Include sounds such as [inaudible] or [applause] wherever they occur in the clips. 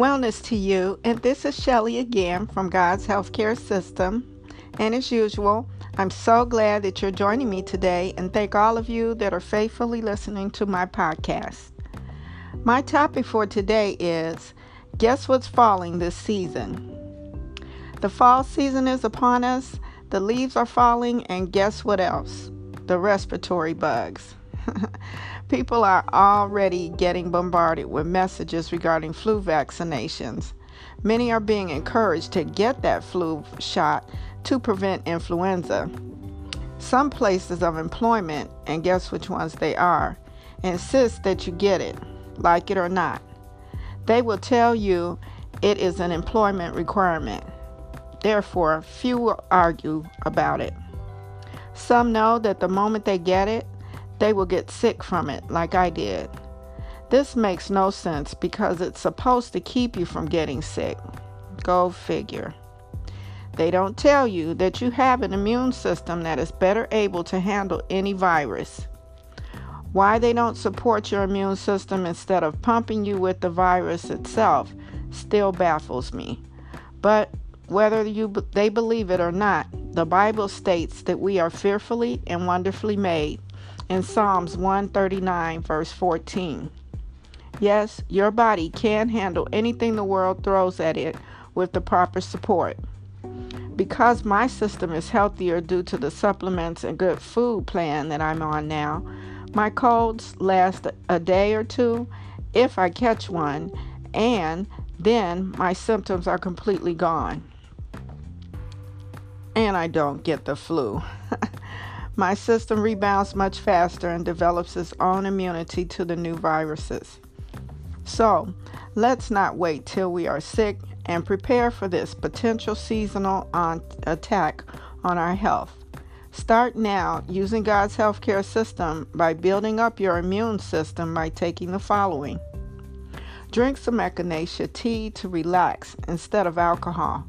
Wellness to you, and this is Shelly again from God's Healthcare System. And as usual, I'm so glad that you're joining me today, and thank all of you that are faithfully listening to my podcast. My topic for today is Guess what's falling this season? The fall season is upon us, the leaves are falling, and guess what else? The respiratory bugs. [laughs] People are already getting bombarded with messages regarding flu vaccinations. Many are being encouraged to get that flu shot to prevent influenza. Some places of employment, and guess which ones they are, insist that you get it, like it or not. They will tell you it is an employment requirement. Therefore, few will argue about it. Some know that the moment they get it, they will get sick from it, like I did. This makes no sense because it's supposed to keep you from getting sick. Go figure. They don't tell you that you have an immune system that is better able to handle any virus. Why they don't support your immune system instead of pumping you with the virus itself still baffles me. But whether you they believe it or not, the Bible states that we are fearfully and wonderfully made in Psalms 139, verse 14. Yes, your body can handle anything the world throws at it with the proper support. Because my system is healthier due to the supplements and good food plan that I'm on now, my colds last a day or two if I catch one, and then my symptoms are completely gone. And I don't get the flu. [laughs] My system rebounds much faster and develops its own immunity to the new viruses. So, let's not wait till we are sick and prepare for this potential seasonal on- attack on our health. Start now using God's healthcare system by building up your immune system by taking the following. Drink some echinacea tea to relax instead of alcohol.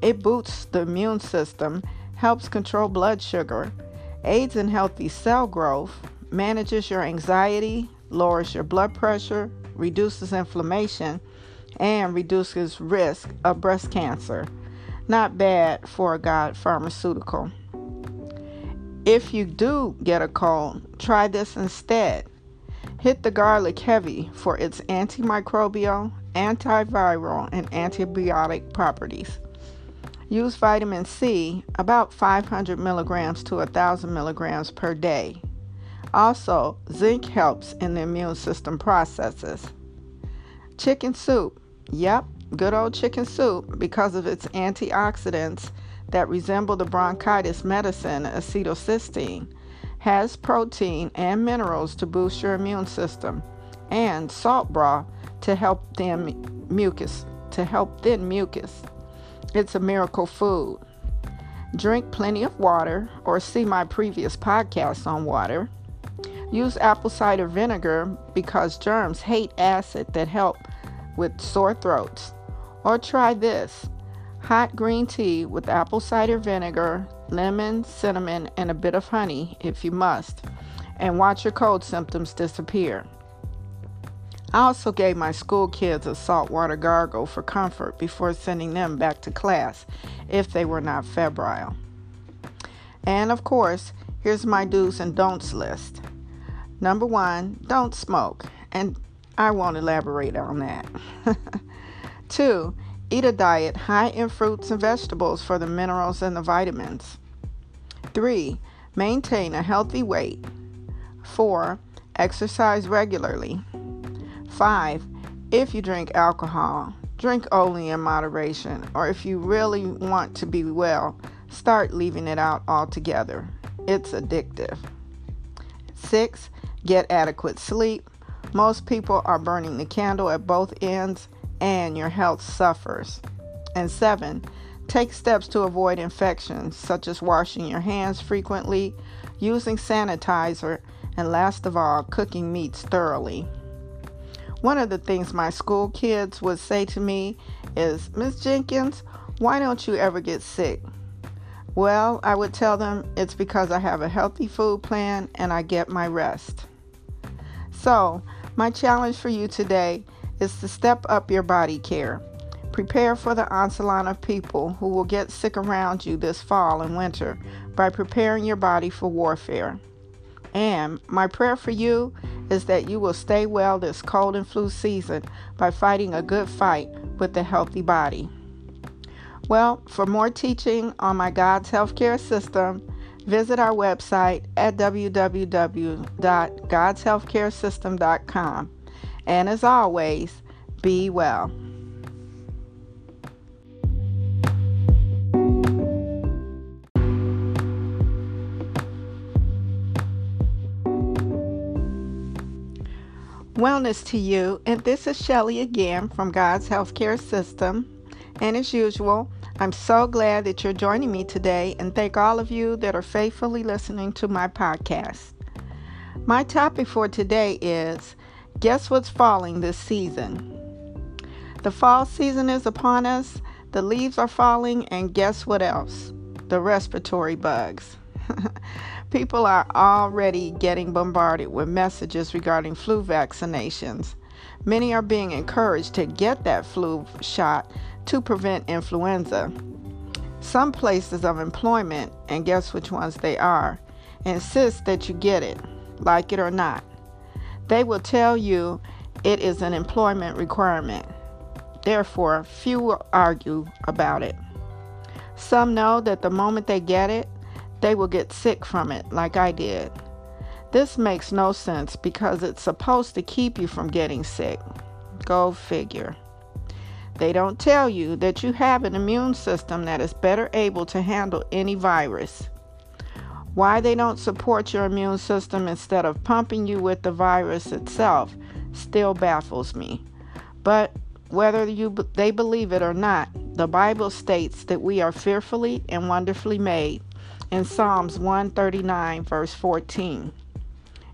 It boosts the immune system, helps control blood sugar, aids in healthy cell growth, manages your anxiety, lowers your blood pressure, reduces inflammation, and reduces risk of breast cancer. Not bad for a God pharmaceutical. If you do get a cold, try this instead. Hit the garlic heavy for its antimicrobial, antiviral, and antibiotic properties. Use vitamin C about 500 milligrams to 1,000 milligrams per day. Also, zinc helps in the immune system processes. Chicken soup. Yep, good old chicken soup because of its antioxidants that resemble the bronchitis medicine acetylcysteine has protein and minerals to boost your immune system and salt broth to help thin mucus to help thin mucus it's a miracle food. Drink plenty of water or see my previous podcast on water. Use apple cider vinegar because germs hate acid that help with sore throats. Or try this hot green tea with apple cider vinegar, lemon, cinnamon, and a bit of honey if you must, and watch your cold symptoms disappear. I also gave my school kids a saltwater gargle for comfort before sending them back to class if they were not febrile. And of course, here's my do's and don'ts list. Number one, don't smoke, and I won't elaborate on that. [laughs] Two, eat a diet high in fruits and vegetables for the minerals and the vitamins. Three, maintain a healthy weight. Four, exercise regularly. Five, if you drink alcohol, drink only in moderation, or if you really want to be well, start leaving it out altogether. It's addictive. Six, get adequate sleep. Most people are burning the candle at both ends, and your health suffers. And seven, take steps to avoid infections, such as washing your hands frequently, using sanitizer, and last of all, cooking meats thoroughly. One of the things my school kids would say to me is, Miss Jenkins, why don't you ever get sick? Well, I would tell them it's because I have a healthy food plan and I get my rest. So, my challenge for you today is to step up your body care. Prepare for the onslaught of people who will get sick around you this fall and winter by preparing your body for warfare. And my prayer for you is that you will stay well this cold and flu season by fighting a good fight with a healthy body. Well, for more teaching on my God's healthcare system, visit our website at www.godshealthcaresystem.com. And as always, be well. Wellness to you, and this is Shelly again from God's Healthcare System. And as usual, I'm so glad that you're joining me today, and thank all of you that are faithfully listening to my podcast. My topic for today is Guess what's falling this season? The fall season is upon us, the leaves are falling, and guess what else? The respiratory bugs. [laughs] People are already getting bombarded with messages regarding flu vaccinations. Many are being encouraged to get that flu shot to prevent influenza. Some places of employment, and guess which ones they are, insist that you get it, like it or not. They will tell you it is an employment requirement. Therefore, few will argue about it. Some know that the moment they get it, they will get sick from it, like I did. This makes no sense because it's supposed to keep you from getting sick. Go figure. They don't tell you that you have an immune system that is better able to handle any virus. Why they don't support your immune system instead of pumping you with the virus itself still baffles me. But whether you they believe it or not, the Bible states that we are fearfully and wonderfully made in Psalms 139 verse 14.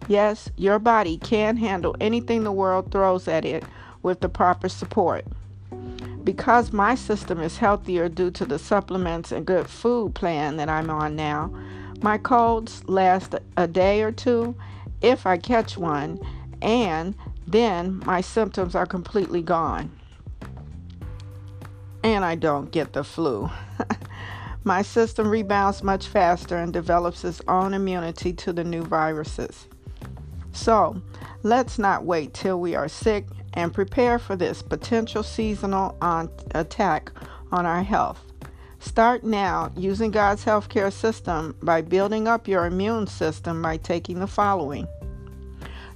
Yes, your body can handle anything the world throws at it with the proper support. Because my system is healthier due to the supplements and good food plan that I'm on now, my colds last a day or two if I catch one, and then my symptoms are completely gone. And I don't get the flu. [laughs] my system rebounds much faster and develops its own immunity to the new viruses. So, let's not wait till we are sick and prepare for this potential seasonal on- attack on our health. Start now using God's healthcare system by building up your immune system by taking the following.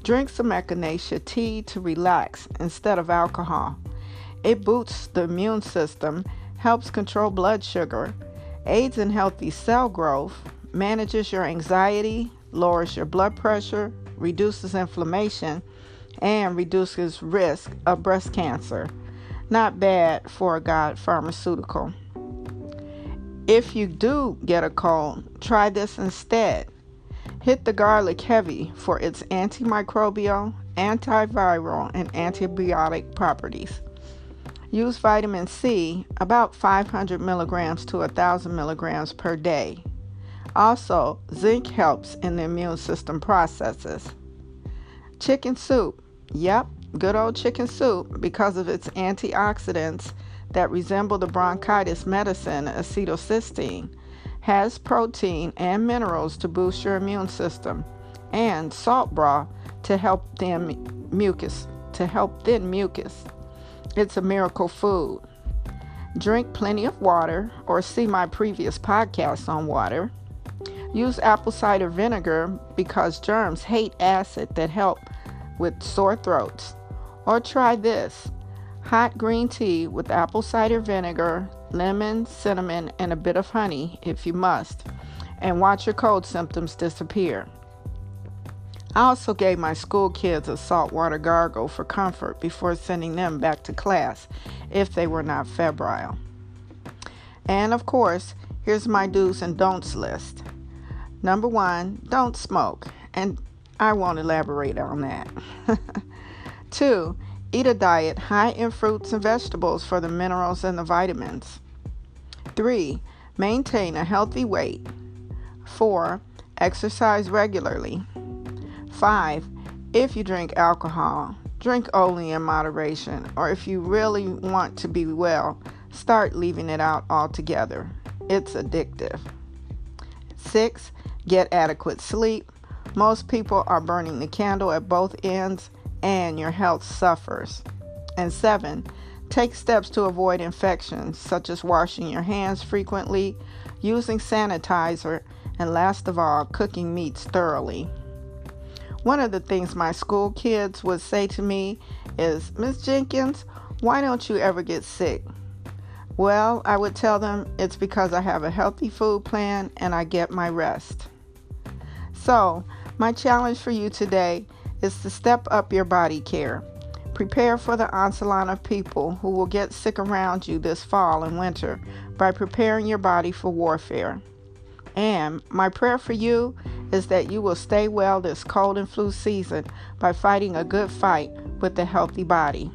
Drink some echinacea tea to relax instead of alcohol. It boosts the immune system, helps control blood sugar, aids in healthy cell growth, manages your anxiety, lowers your blood pressure, reduces inflammation, and reduces risk of breast cancer. Not bad for a God pharmaceutical. If you do get a cold, try this instead. Hit the garlic heavy for its antimicrobial, antiviral, and antibiotic properties. Use vitamin C about 500 milligrams to 1,000 milligrams per day. Also, zinc helps in the immune system processes. Chicken soup Yep, good old chicken soup, because of its antioxidants that resemble the bronchitis medicine acetylcysteine, has protein and minerals to boost your immune system, and salt broth to help thin mucus, to help thin mucus. It's a miracle food. Drink plenty of water or see my previous podcast on water. Use apple cider vinegar because germs hate acid that help with sore throats. Or try this hot green tea with apple cider vinegar, lemon, cinnamon, and a bit of honey if you must, and watch your cold symptoms disappear. I also gave my school kids a saltwater gargle for comfort before sending them back to class if they were not febrile. And of course, here's my do's and don'ts list. Number one, don't smoke. And I won't elaborate on that. [laughs] Two, eat a diet high in fruits and vegetables for the minerals and the vitamins. Three, maintain a healthy weight. Four, exercise regularly. Five, if you drink alcohol, drink only in moderation, or if you really want to be well, start leaving it out altogether. It's addictive. Six, get adequate sleep. Most people are burning the candle at both ends, and your health suffers. And seven, take steps to avoid infections, such as washing your hands frequently, using sanitizer, and last of all, cooking meats thoroughly. One of the things my school kids would say to me is, Miss Jenkins, why don't you ever get sick? Well, I would tell them it's because I have a healthy food plan and I get my rest. So, my challenge for you today is to step up your body care. Prepare for the onslaught of people who will get sick around you this fall and winter by preparing your body for warfare. And my prayer for you is that you will stay well this cold and flu season by fighting a good fight with a healthy body.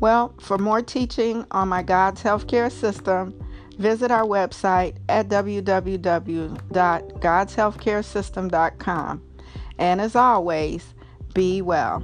Well, for more teaching on my God's healthcare system, visit our website at www.godshealthcaresystem.com. And as always, be well.